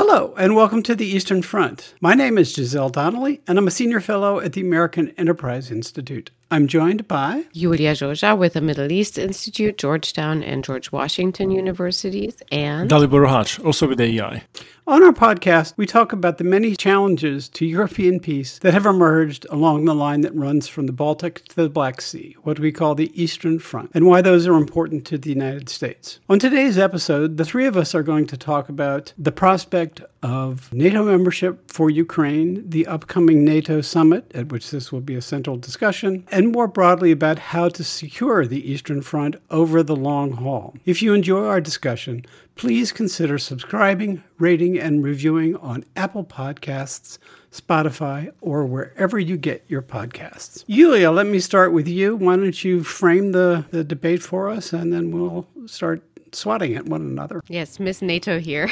Hello, and welcome to the Eastern Front. My name is Giselle Donnelly, and I'm a senior fellow at the American Enterprise Institute. I'm joined by Iulia Joja with the Middle East Institute, Georgetown and George Washington Universities, and Dalibor Rohac, also with AEI. On our podcast, we talk about the many challenges to European peace that have emerged along the line that runs from the Baltic to the Black Sea, what we call the Eastern Front, and why those are important to the United States. On today's episode, the three of us are going to talk about the prospect of NATO membership for Ukraine, the upcoming NATO summit, at which this will be a central discussion, and more broadly about how to secure the Eastern Front over the long haul. If you enjoy our discussion, please consider subscribing, rating, and reviewing on Apple Podcasts, Spotify, or wherever you get your podcasts. Iulia, let me start with you. Why don't you frame the, the debate for us, and then we'll start swatting at one another. Yes, Miss NATO here.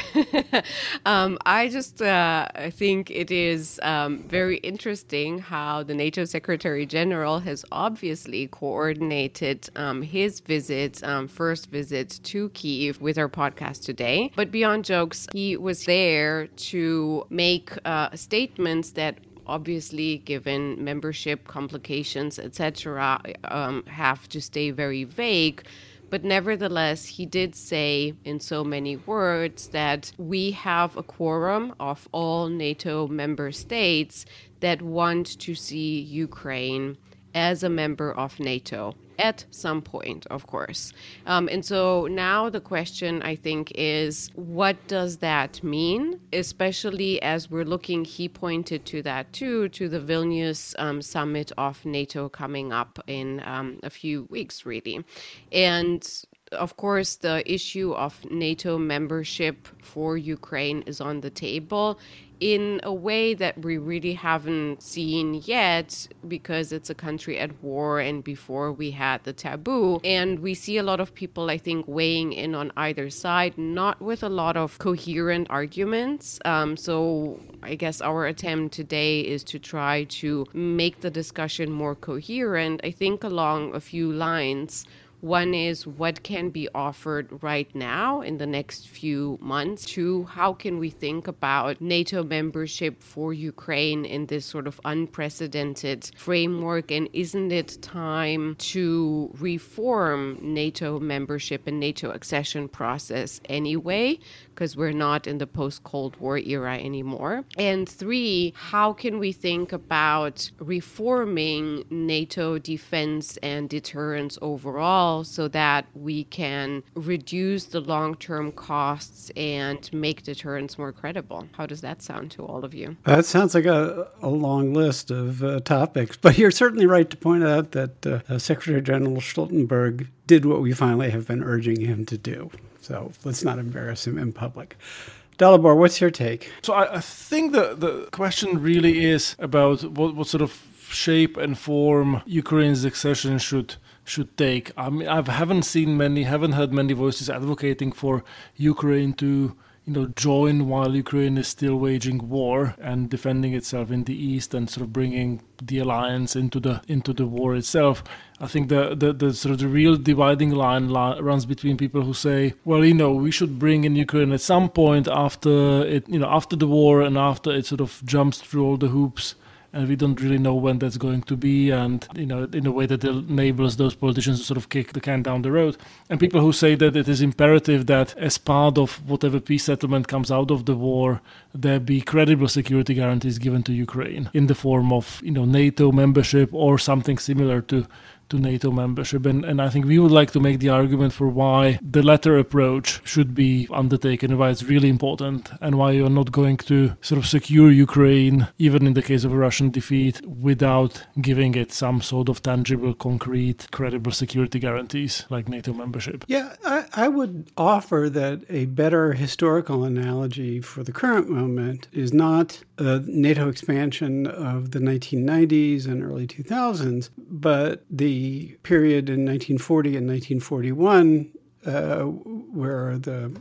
um, I just uh, I think it is um, very interesting how the NATO Secretary General has obviously coordinated um, his visit, um, first visit to Kiev with our podcast today. But beyond jokes, he was there to make uh, statements that obviously given membership complications etc um, have to stay very vague but nevertheless, he did say in so many words that we have a quorum of all NATO member states that want to see Ukraine as a member of NATO at some point, of course. Um, and so now the question, I think, is what does that mean? Especially as we're looking, he pointed to that too, to the Vilnius um, summit of NATO coming up in um, a few weeks, really. And of course, the issue of NATO membership for Ukraine is on the table in a way that we really haven't seen yet because it's a country at war and before we had the taboo. And we see a lot of people, I think, weighing in on either side, not with a lot of coherent arguments. Um, so I guess our attempt today is to try to make the discussion more coherent, I think, along a few lines. One is what can be offered right now in the next few months. Two, how can we think about NATO membership for Ukraine in this sort of unprecedented framework? And isn't it time to reform NATO membership and NATO accession process anyway? because we're not in the post Cold War era anymore. And three, how can we think about reforming NATO defense and deterrence overall so that we can reduce the long term costs and make deterrence more credible? How does that sound to all of you? That sounds like a, a long list of uh, topics, but you're certainly right to point out that uh, Secretary General Stoltenberg did what we finally have been urging him to do. So let's not embarrass him in public. Dalibor, what's your take? So I, I, think the, the question really is about what, what sort of shape and form Ukraine's accession should should take. I mean, I haven't seen many, haven't heard many voices advocating for Ukraine to you know, join while Ukraine is still waging war and defending itself in the east and sort of bringing the alliance into the into the war itself. I think the the, the sort of the real dividing line li- runs between people who say, well, you know, we should bring in Ukraine at some point after it, you know, after the war and after it sort of jumps through all the hoops and we don't really know when that's going to be and you know in a way that enables those politicians to sort of kick the can down the road. And people who say that it is imperative that as part of whatever peace settlement comes out of the war there be credible security guarantees given to Ukraine in the form of you know NATO membership or something similar to to NATO membership. And, and I think we would like to make the argument for why the latter approach should be undertaken and why it's really important and why you're not going to sort of secure Ukraine, even in the case of a Russian defeat, without giving it some sort of tangible, concrete, credible security guarantees like NATO membership. Yeah, I, I would offer that a better historical analogy for the current moment is not a NATO expansion of the 1990s and early 2000s, but the period in 1940 and 1941, uh, where the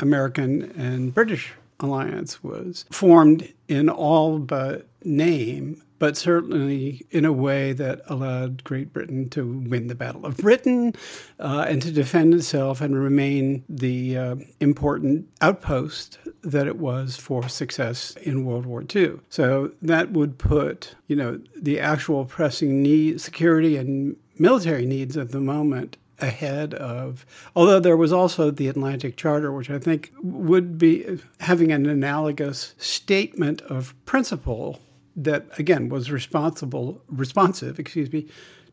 American and British alliance was formed in all but name but certainly in a way that allowed Great Britain to win the Battle of Britain uh, and to defend itself and remain the uh, important outpost that it was for success in World War II. So that would put, you know, the actual pressing need, security and military needs of the moment ahead of, although there was also the Atlantic Charter, which I think would be having an analogous statement of principle that, again, was responsible, responsive, excuse me,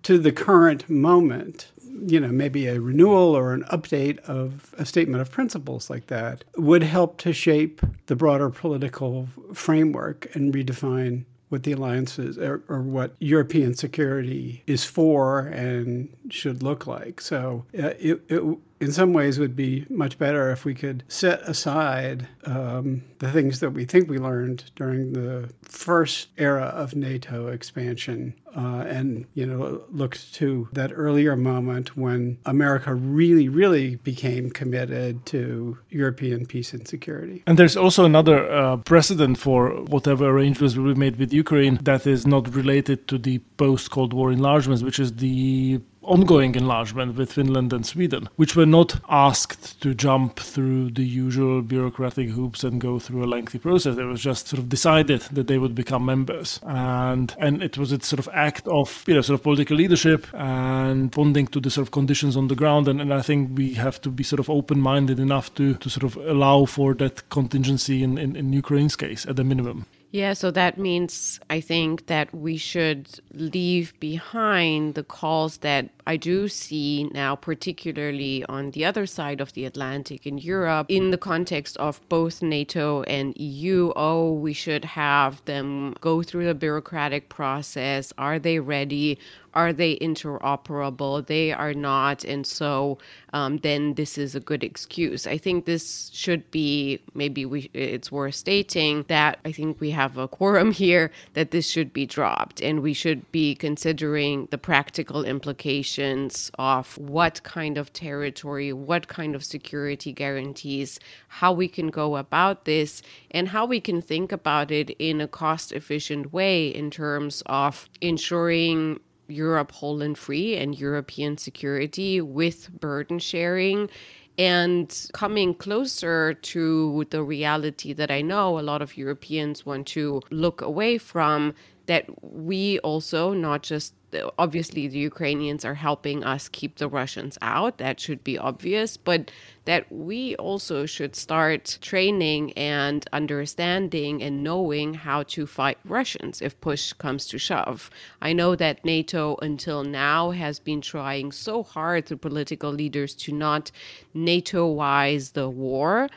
to the current moment. You know, maybe a renewal or an update of a statement of principles like that would help to shape the broader political framework and redefine what the alliance is or, or, what European security is for and should look like. So uh, it, it, in some ways, would be much better if we could set aside um, the things that we think we learned during the first era of NATO expansion uh, and, you know, looked to that earlier moment when America really, really became committed to European peace and security. And there's also another uh, precedent for whatever arrangements will be made with Ukraine that is not related to the post Cold War enlargements, which is the ongoing enlargement with Finland and Sweden, which were not asked to jump through the usual bureaucratic hoops and go through a lengthy process. It was just sort of decided that they would become members, and and it was a sort of act of you know sort of political leadership and bonding to the sort of conditions on the ground. And, and I think we have to be sort of open-minded enough to to sort of allow for that contingency in, in, in Ukraine's case at the minimum. Yeah, so that means I think that we should leave behind the calls that I do see now, particularly on the other side of the Atlantic in Europe, in the context of both NATO and EU. Oh, we should have them go through the bureaucratic process. Are they ready? Are they interoperable? They are not. And so um, then this is a good excuse. I think this should be maybe we, it's worth stating that I think we have a quorum here that this should be dropped and we should be considering the practical implications of what kind of territory, what kind of security guarantees, how we can go about this, and how we can think about it in a cost efficient way in terms of ensuring Europe whole and free and European security with burden sharing and coming closer to the reality that I know a lot of Europeans want to look away from that we also, not just obviously the Ukrainians are helping us keep the Russians out. That should be obvious, but that we also should start training and understanding and knowing how to fight Russians if push comes to shove. I know that NATO until now has been trying so hard through political leaders to not NATOize the war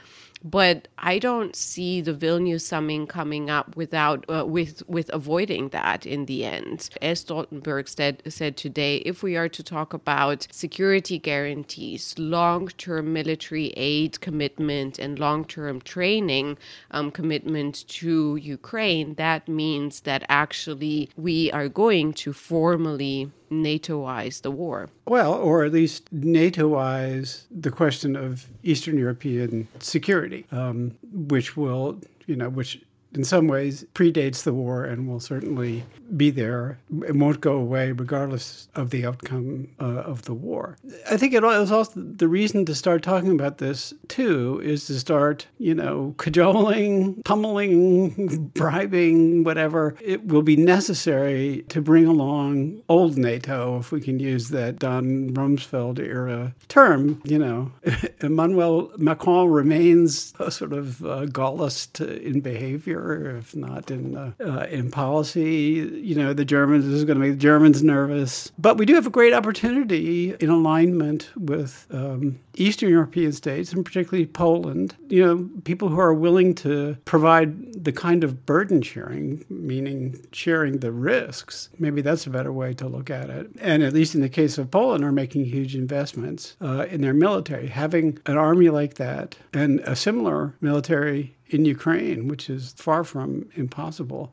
but I don't see the Vilnius summit coming up without uh, with with avoiding that in the end. As Stoltenberg said said today, if we are to talk about security guarantees, long-term military aid commitment, and long-term training um, commitment to Ukraine, that means that actually we are going to formally NATOize the war. Well, or at least NATOize the question of Eastern European security, um, which will, you know, which in some ways predates the war and will certainly be there. It won't go away regardless of the outcome uh, of the war. I think it was also the reason to start talking about this too is to start, you know, cajoling, pummeling, bribing, whatever. It will be necessary to bring along old NATO, if we can use that Don Rumsfeld era term. You know, Emmanuel Macron remains a sort of uh, Gaullist in behavior, if not in uh, uh in policy you know, the Germans, this is going to make the Germans nervous. But we do have a great opportunity in alignment with um, Eastern European states, and particularly Poland, you know, people who are willing to provide the kind of burden sharing, meaning sharing the risks. Maybe that's a better way to look at it. And at least in the case of Poland, are making huge investments uh, in their military. Having an army like that and a similar military in Ukraine, which is far from impossible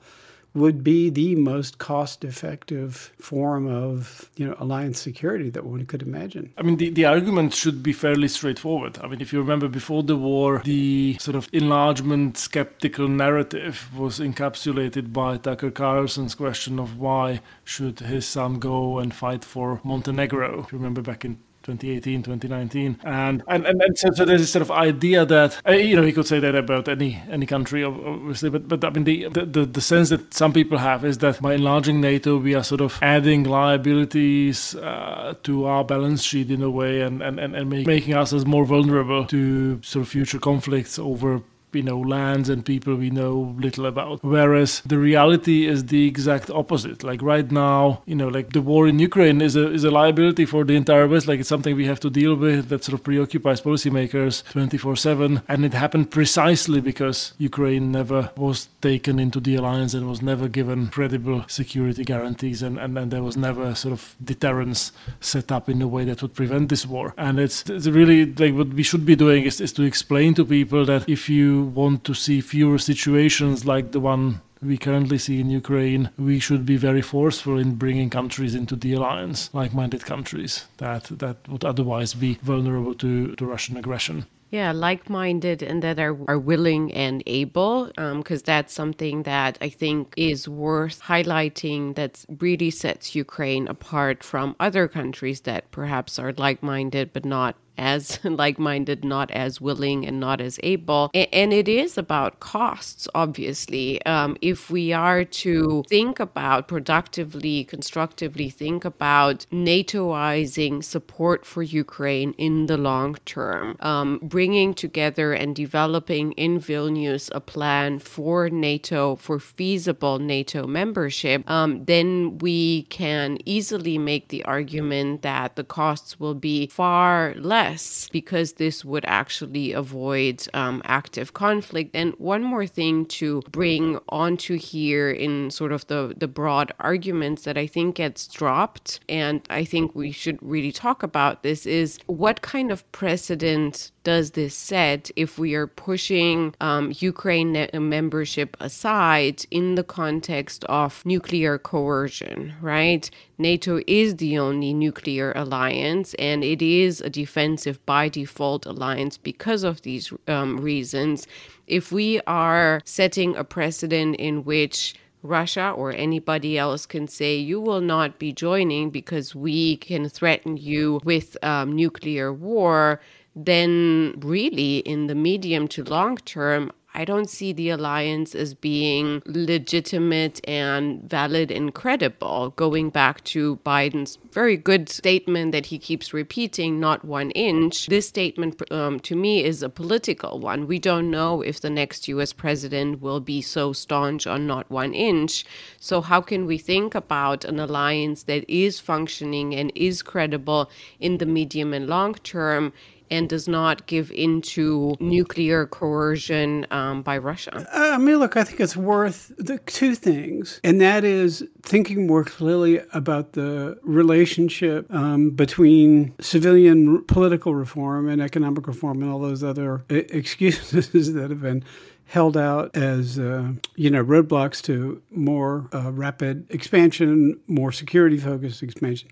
would be the most cost effective form of you know alliance security that one could imagine. I mean the, the argument should be fairly straightforward. I mean if you remember before the war the sort of enlargement skeptical narrative was encapsulated by Tucker Carlson's question of why should his son go and fight for Montenegro. If you remember back in 2018, 2019, and and and, and so, so, there's this sort of idea that uh, you know you could say that about any any country, obviously, but but I mean the, the the sense that some people have is that by enlarging NATO, we are sort of adding liabilities uh, to our balance sheet in a way, and and and, and make, making us as more vulnerable to sort of future conflicts over you know lands and people we know little about. Whereas the reality is the exact opposite. Like right now you know like the war in ukraine is a is a liability for the entire west. Like it's something we have to deal with that sort of preoccupies policymakers 24/7 and it happened precisely because ukraine never was taken into the alliance and was never given credible security guarantees and and, and there was never sort of deterrence set up in a way that would prevent this war. And it's, it's really like what we should be doing is, is to explain to people that if you want to see fewer situations like the one we currently see in Ukraine, we should be very forceful in bringing countries into the alliance, like-minded countries that that would otherwise be vulnerable to, to Russian aggression. Yeah, like minded and that are, are willing and able, because um, that's something that I think is worth highlighting that really sets Ukraine apart from other countries that perhaps are like minded but not as like minded, not as willing, and not as able. And it is about costs, obviously. Um, if we are to think about productively, constructively think about NATOizing support for Ukraine in the long term, um, bringing together and developing in Vilnius a plan for NATO, for feasible NATO membership, um, then we can easily make the argument that the costs will be far less less because this would actually avoid um, active conflict. And one more thing to bring onto here in sort of the, the broad arguments that I think gets dropped, and I think we should really talk about this is what kind of precedent does this set if we are pushing um, Ukraine membership aside in the context of nuclear coercion, right? NATO is the only nuclear alliance, and it is a defensive by default alliance because of these um, reasons. If we are setting a precedent in which Russia or anybody else can say you will not be joining because we can threaten you with um, nuclear war, then really in the medium to long term, I don't see the alliance as being legitimate and valid and credible. Going back to Biden's very good statement that he keeps repeating, not one inch, this statement um, to me is a political one. We don't know if the next US president will be so staunch on not one inch. So, how can we think about an alliance that is functioning and is credible in the medium and long term? And does not give into nuclear coercion um, by Russia? Uh, I mean, look, I think it's worth the two things, and that is thinking more clearly about the relationship um, between civilian political reform and economic reform and all those other excuses that have been held out as uh, you know roadblocks to more uh, rapid expansion, more security focused expansion,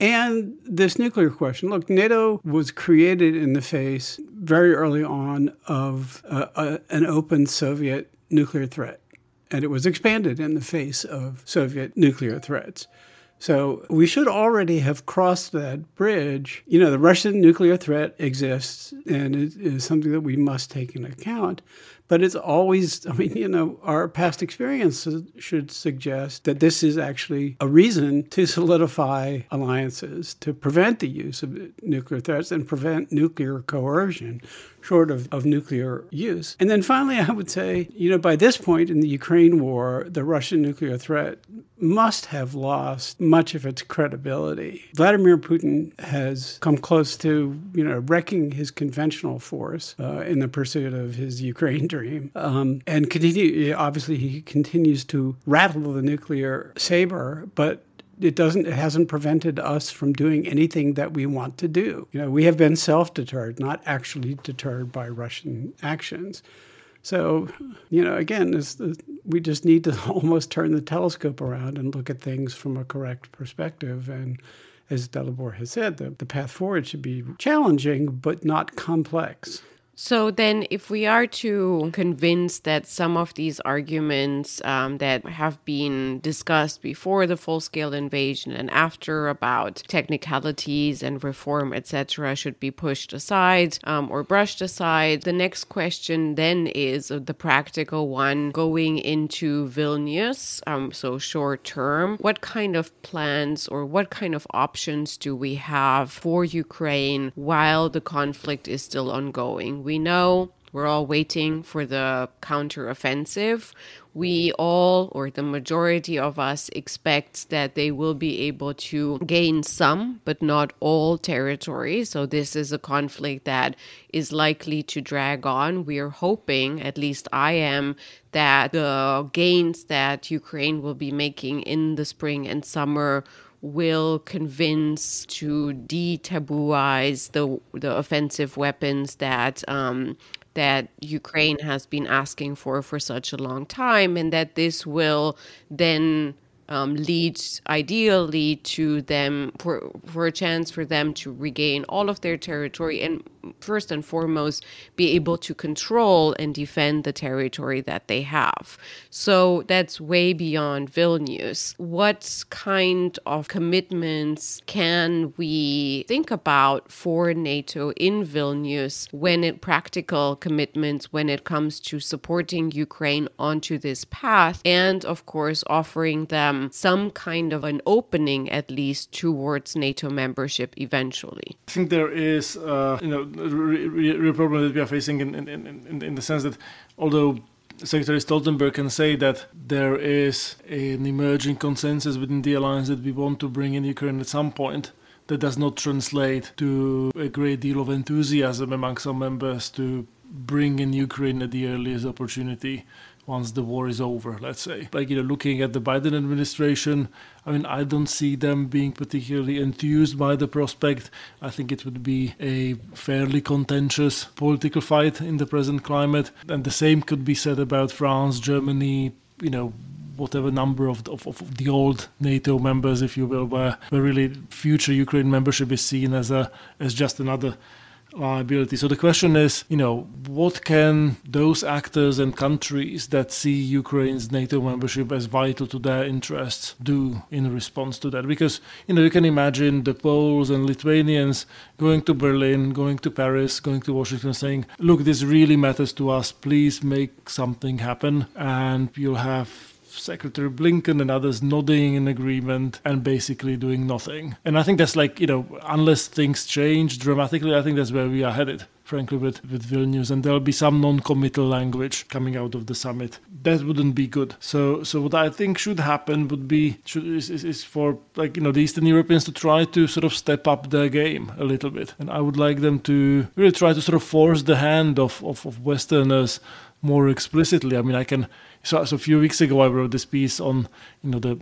and this nuclear question. Look, NATO was created in the face very early on of uh, a, an open Soviet nuclear threat, and it was expanded in the face of Soviet nuclear threats. So we should already have crossed that bridge. You know, the Russian nuclear threat exists and it is something that we must take into account. But it's always, I mean, you know, our past experiences should suggest that this is actually a reason to solidify alliances, to prevent the use of nuclear threats and prevent nuclear coercion short of, of nuclear use. And then finally, I would say, you know, by this point in the Ukraine war, the Russian nuclear threat must have lost much of its credibility. Vladimir Putin has come close to, you know, wrecking his conventional force uh, in the pursuit of his Ukraine dream. Um, and continue, obviously, he continues to rattle the nuclear saber, but it doesn't it hasn't prevented us from doing anything that we want to do. You know, we have been self-deterred, not actually deterred by Russian actions. So, you know, again, we just need to almost turn the telescope around and look at things from a correct perspective. And as Dalibor has said, the, the path forward should be challenging, but not complex. So then, if we are to convince that some of these arguments um, that have been discussed before the full-scale invasion and after about technicalities and reform, etc., should be pushed aside um, or brushed aside, the next question then is the practical one: going into Vilnius, um, so short term, what kind of plans or what kind of options do we have for Ukraine while the conflict is still ongoing? We know we're all waiting for the counteroffensive. We all, or the majority of us, expect that they will be able to gain some, but not all territory. So, this is a conflict that is likely to drag on. We are hoping, at least I am, that the gains that Ukraine will be making in the spring and summer will convince to detabooize the the offensive weapons that um, that Ukraine has been asking for for such a long time, and that this will then um, leads ideally to them for, for a chance for them to regain all of their territory and first and foremost be able to control and defend the territory that they have. So that's way beyond Vilnius. What kind of commitments can we think about for NATO in Vilnius when it practical commitments when it comes to supporting Ukraine onto this path and of course offering them some kind of an opening, at least, towards NATO membership eventually? I think there is, uh, you know, real problem that we are facing in, in, in, in the sense that although Secretary Stoltenberg can say that there is an emerging consensus within the alliance that we want to bring in Ukraine at some point. That does not translate to a great deal of enthusiasm among some members to bring in Ukraine at the earliest opportunity once the war is over, let's say. Like, you know, looking at the Biden administration, I mean, I don't see them being particularly enthused by the prospect. I think it would be a fairly contentious political fight in the present climate. And the same could be said about France, Germany, you know, whatever number of, of, of, the old NATO members, if you will, where, where really future Ukraine membership is seen as a as just another liability. So the question is, you know, what can those actors and countries that see Ukraine's NATO membership as vital to their interests do in response to that? Because, you know, you can imagine the Poles and Lithuanians going to Berlin, going to Paris, going to Washington saying, look, this really matters to us. Please make something happen. And you'll have Secretary Blinken and others nodding in agreement and basically doing nothing. And I think that's like, you know, unless things change dramatically, I think that's where we are headed frankly, with, with Vilnius, and there'll be some non-committal language coming out of the summit. That wouldn't be good. So, so what I think should happen would be should, is, is, is for like you know the Eastern Europeans to try to sort of step up their game a little bit, and I would like them to really try to sort of force the hand of, of, of Westerners more explicitly. I mean, I can. So, so a few weeks ago, I wrote this piece on you know the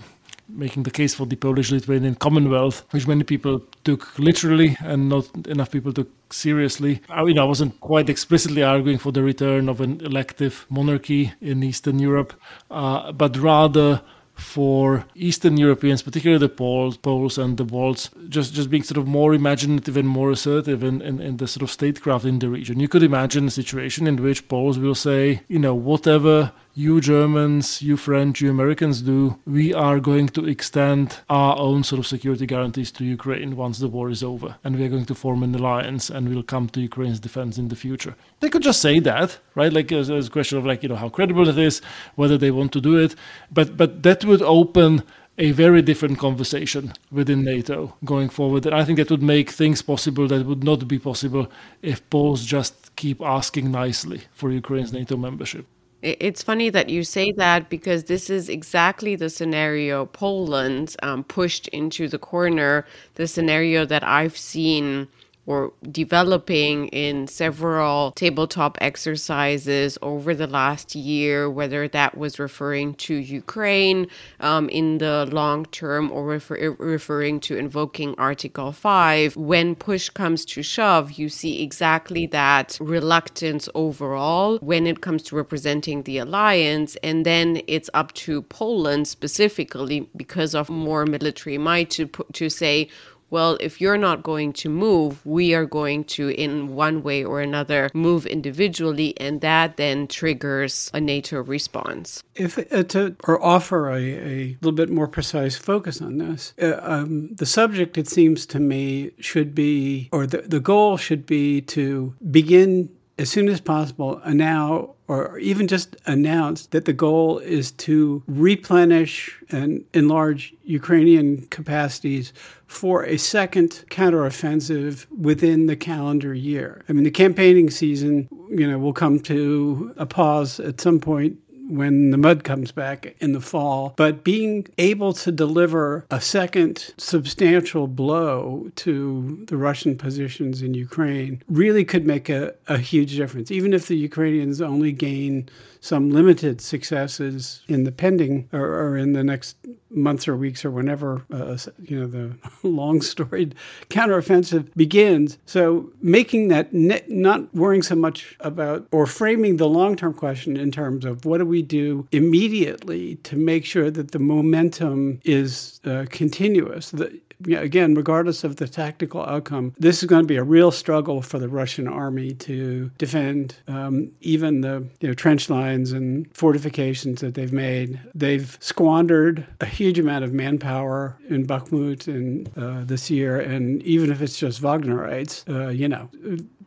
making the case for the Polish-Lithuanian Commonwealth, which many people took literally and not enough people took seriously. I, know, I wasn't quite explicitly arguing for the return of an elective monarchy in Eastern Europe, uh, but rather for Eastern Europeans, particularly the Poles, Poles and the Balts, just, just being sort of more imaginative and more assertive in, in, in, the sort of statecraft in the region. You could imagine a situation in which Poles will say, you know, whatever you Germans, you French, you Americans do, we are going to extend our own sort of security guarantees to Ukraine once the war is over. And we are going to form an alliance and we'll come to Ukraine's defense in the future. They could just say that, right? Like it's a question of like, you know, how credible it is, whether they want to do it. But but that would open a very different conversation within NATO going forward. And I think that would make things possible that would not be possible if Poles just keep asking nicely for Ukraine's NATO membership. It's funny that you say that because this is exactly the scenario Poland um, pushed into the corner, the scenario that I've seen or developing in several tabletop exercises over the last year, whether that was referring to Ukraine um, in the long term or refer- referring to invoking Article 5, when push comes to shove, you see exactly that reluctance overall when it comes to representing the alliance. And then it's up to Poland specifically because of more military might to, to say, well, if you're not going to move, we are going to, in one way or another, move individually, and that then triggers a NATO response. If uh, to or offer a, a little bit more precise focus on this, uh, um, the subject, it seems to me, should be, or the, the goal should be to begin as soon as possible now or even just announce that the goal is to replenish and enlarge Ukrainian capacities for a second counteroffensive within the calendar year. I mean, the campaigning season, you know, will come to a pause at some point when the mud comes back in the fall. But being able to deliver a second substantial blow to the Russian positions in Ukraine really could make a, a huge difference. Even if the Ukrainians only gain some limited successes in the pending or, or in the next months or weeks or whenever uh, you know the long storied counteroffensive begins. So making that ne- not worrying so much about or framing the long term question in terms of what do we do immediately to make sure that the momentum is uh, continuous. The, again, regardless of the tactical outcome, this is going to be a real struggle for the Russian army to defend um, even the you know, trench lines and fortifications that they've made. They've squandered a huge amount of manpower in Bakhmut in, uh, this year, and even if it's just Wagnerites, uh, you know,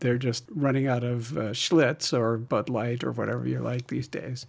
they're just running out of uh, Schlitz or Bud Light or whatever you like these days.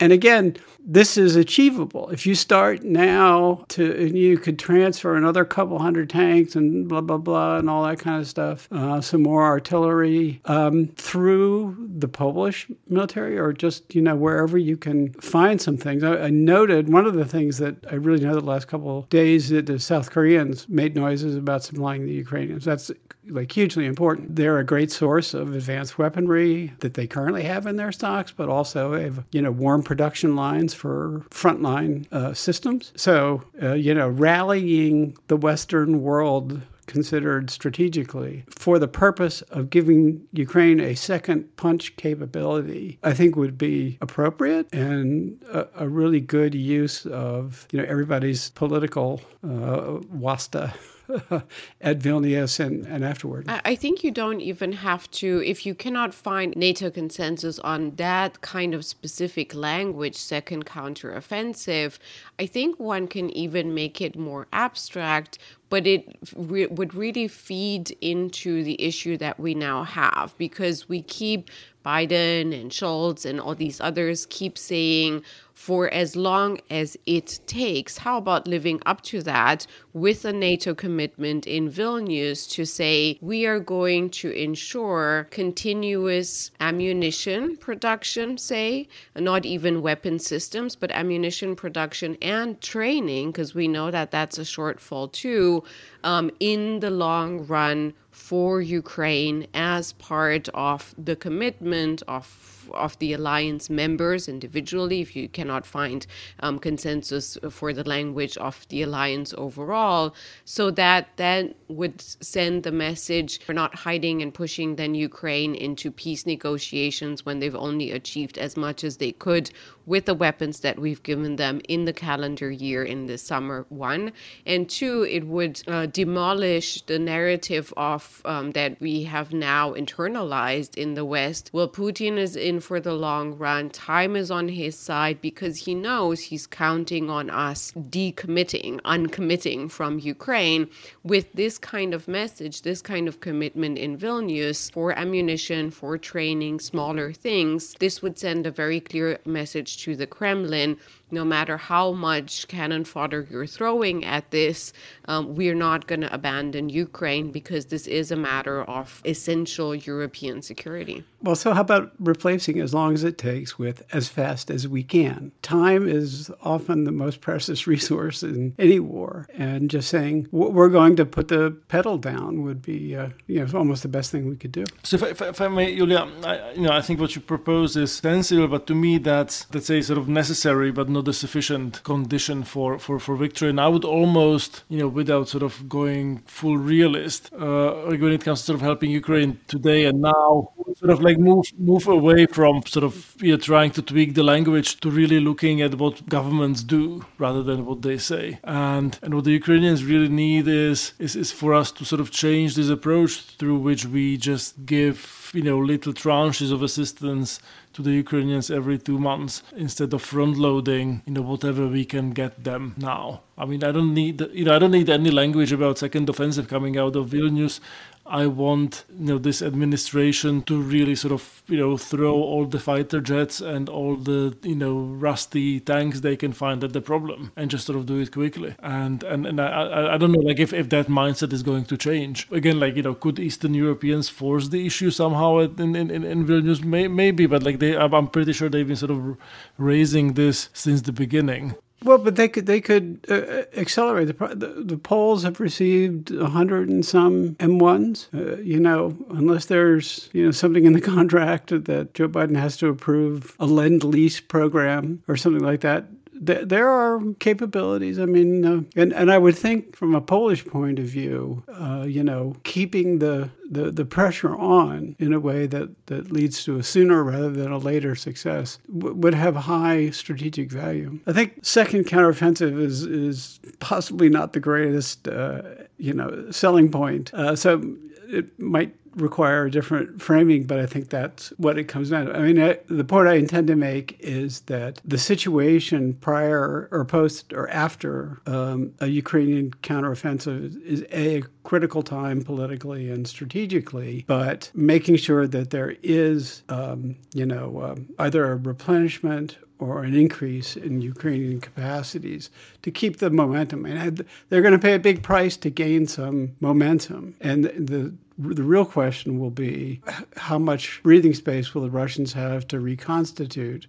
And again, this is achievable. If you start now to, you could transfer another couple hundred tanks and blah, blah, blah, and all that kind of stuff, uh, some more artillery um, through the Polish military or just, you know, wherever you can find some things. I, I noted one of the things that I really noted the last couple days that the South Koreans made noises about supplying the Ukrainians. That's like hugely important. They're a great source of advanced weaponry that they currently have in their stocks, but also have you know warm production lines for frontline uh, systems. So uh, you know rallying the Western world considered strategically for the purpose of giving Ukraine a second punch capability, I think would be appropriate and a, a really good use of you know everybody's political uh, wasta. at Vilnius and, and afterward. I think you don't even have to, if you cannot find NATO consensus on that kind of specific language, second counteroffensive, I think one can even make it more abstract but it re- would really feed into the issue that we now have because we keep Biden and Scholz and all these others keep saying, for as long as it takes. How about living up to that with a NATO commitment in Vilnius to say we are going to ensure continuous ammunition production, say, not even weapon systems, but ammunition production and training, because we know that that's a shortfall too, um, in the long run for Ukraine as part of the commitment of of the alliance members individually, if you cannot find um, consensus for the language of the alliance overall, so that that would send the message for not hiding and pushing then Ukraine into peace negotiations when they've only achieved as much as they could with the weapons that we've given them in the calendar year in the summer one. And two it would uh, demolish the narrative of um, that we have now internalized in the west. Well putin is in for the long run. Time is on his side because he knows he's counting on us decommitting uncommitting from ukraine with this kind of message this kind of commitment in vilnius for ammunition for training smaller things. This would send a very clear message to the Kremlin. No matter how much cannon fodder you're throwing at this, um, we're not going to abandon Ukraine because this is a matter of essential European security. Well, so how about replace as long as it takes with as fast as we can. Time is often the most precious resource in any war, and just saying we're going to put the pedal down would be, uh, you know, almost the best thing we could do. So, if, if, if I may, Iulia, I, you know, I think what you propose is sensible, but to me, that's let's say sort of necessary, but not a sufficient condition for for for victory. And I would almost, you know, without sort of going full realist, uh, when it comes to sort of helping Ukraine today and now, sort of like move move away from sort of you know, trying to tweak the language to really looking at what governments do rather than what they say. And and what the Ukrainians really need is is, is for us to sort of change this approach through which we just give you know little tranches of assistance to the Ukrainians every two months instead of front loading, you know, whatever we can get them now. I mean, I don't need, you know, I don't need any language about second offensive coming out of Vilnius. I want you know this administration to really sort of you know throw all the fighter jets and all the you know rusty tanks they can find at the problem and just sort of do it quickly. And and, and I, I, don't know like if, if that mindset is going to change again. Like you know, could Eastern Europeans force the issue somehow in in, in, in Vilnius? May, maybe, but like they, I'm pretty sure they've been sort of raising this since the beginning. Well, but they could they could uh, uh accelerate the, the, the Poles have received a hundred and some M1s. Uh, you know, unless there's you know something in the contract that Joe Biden has to approve a lend lease program or something like that there are capabilities. I mean, uh, and and I would think from a Polish point of view, uh, you know, keeping the, the the pressure on in a way that that leads to a sooner rather than a later success w- would have high strategic value. I think second counteroffensive is is possibly not the greatest, uh, you know, selling point. Uh, so it might require a different framing, but I think that's what it comes down to. I mean, I, the point I intend to make is that the situation prior or post or after um, a Ukrainian counteroffensive is a critical time politically and strategically, but making sure that there is, um, you know, um, either a replenishment or an increase in Ukrainian capacities to keep the momentum. And they're going to pay a big price to gain some momentum. And the the real question will be how much breathing space will the Russians have to reconstitute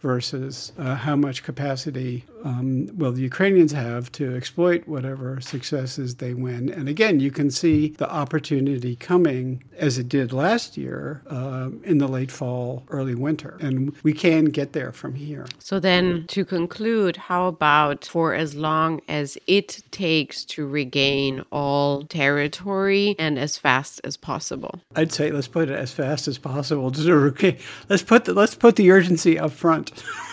versus uh, how much capacity um, will the Ukrainians have to exploit whatever successes they win. And again, you can see the opportunity coming as it did last year uh, in the late fall, early winter. And we can get there from here. So then to conclude, how about for as long as it takes to regain all territory and as fast as possible? I'd say let's put it as fast as possible. Let's put the, let's put the urgency up front.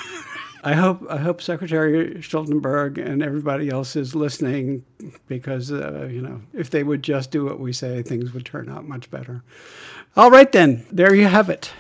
I hope I hope Secretary Stoltenberg and everybody else is listening because uh, you know if they would just do what we say, things would turn out much better. All right, then there you have it.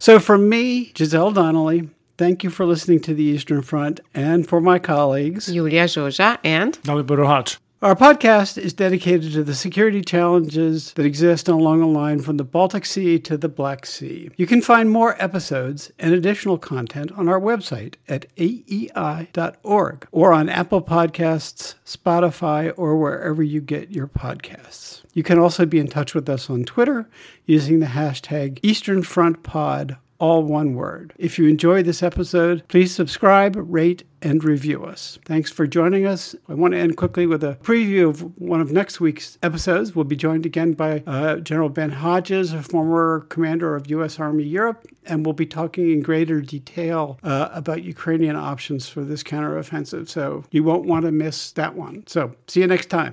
So from me, Giselle Donnelly. Thank you for listening to the Eastern Front, and for my colleagues, Iulia Joja and Dalibor Rohac. Our podcast is dedicated to the security challenges that exist along the line from the Baltic Sea to the Black Sea. You can find more episodes and additional content on our website at aei.org or on Apple Podcasts, Spotify, or wherever you get your podcasts. You can also be in touch with us on Twitter using the hashtag Eastern Front Pod all one word. If you enjoyed this episode, please subscribe, rate, and review us. Thanks for joining us. I want to end quickly with a preview of one of next week's episodes. We'll be joined again by uh, General Ben Hodges, a former commander of U.S. Army Europe, and we'll be talking in greater detail uh, about Ukrainian options for this counteroffensive. So you won't want to miss that one. So see you next time.